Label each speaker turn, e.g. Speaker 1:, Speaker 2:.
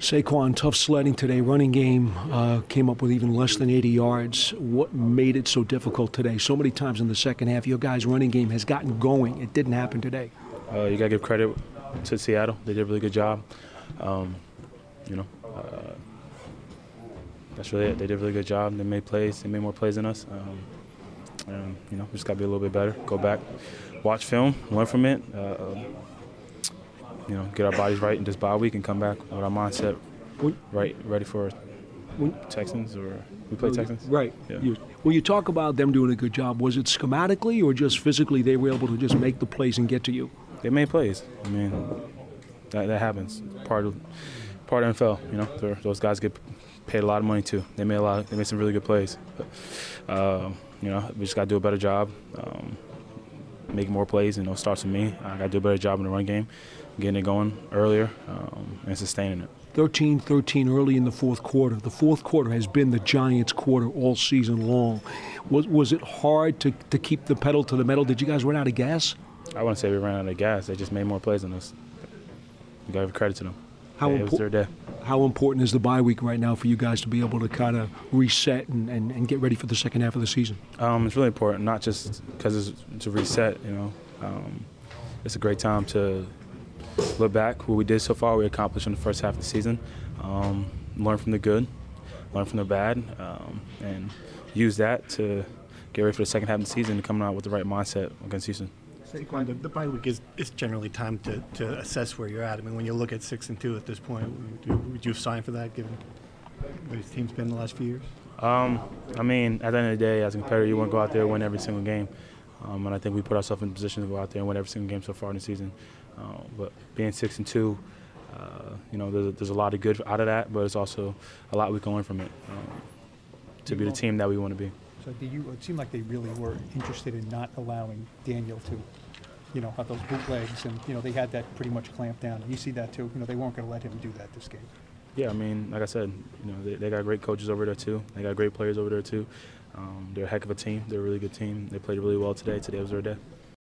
Speaker 1: Saquon, tough sledding today. Running game uh, came up with even less than 80 yards. What made it so difficult today? So many times in the second half, your guys' running game has gotten going. It didn't happen today.
Speaker 2: Uh, you got to give credit to Seattle. They did a really good job. Um, you know, uh, that's really it. They did a really good job. They made plays. They made more plays than us. Um, and, you know, just got to be a little bit better. Go back, watch film, learn from it. You know, get our bodies right in this bye week and come back with our mindset right, ready for Texans or we play Texans.
Speaker 1: Right. Yeah. You, when you talk about them doing a good job, was it schematically or just physically they were able to just make the plays and get to you?
Speaker 2: They made plays. I mean, that, that happens. Part of part of NFL. You know, those guys get paid a lot of money too. They made a lot. They made some really good plays. But, uh, you know, we just got to do a better job. Um, making more plays. You know, starts with me. I got to do a better job in the run game, getting it going earlier um, and sustaining it.
Speaker 1: 13 13 early in the fourth quarter. The fourth quarter has been the Giants' quarter all season long. Was, was it hard to, to keep the pedal to the metal? Did you guys run out of gas?
Speaker 2: I wouldn't say we ran out of gas. They just made more plays than us. You got to give credit to them.
Speaker 1: How,
Speaker 2: yeah, impo-
Speaker 1: how important is the bye week right now for you guys to be able to kind of reset and, and, and, get ready for the second half of the season?
Speaker 2: Um, it's really important, not just because it's to reset. You know, um, it's a great time to look back what we did so far, we accomplished in the first half of the season, um, learn from the good, learn from the bad, um, and use that to get ready for the second half of the season and come out with the right mindset against Houston.
Speaker 3: Saquon, the, the bye week is, is generally time to, to assess where you're at. I mean, when you look at six and two at this point, would you have signed for that given where his team's been the last few years?
Speaker 2: Um, I mean, at the end of the day, as a competitor, you want to go out there and win every single game. Um, and I think we put ourselves in a position to go out there and win every single game so far in the season. Uh, but being six and two, uh, you know, there's, there's, a lot of good out of that, but it's also a lot we can learn from it um, to be the team that we want to be.
Speaker 4: So do you, it seemed like they really were interested in not allowing Daniel to, you know, have those bootlegs, and you know they had that pretty much clamped down. You see that too. You know, they weren't going to let him do that this game.
Speaker 2: Yeah, I mean, like I said, you know, they, they got great coaches over there too. They got great players over there too. Um, they're a heck of a team. They're a really good team. They played really well today. Today was their day.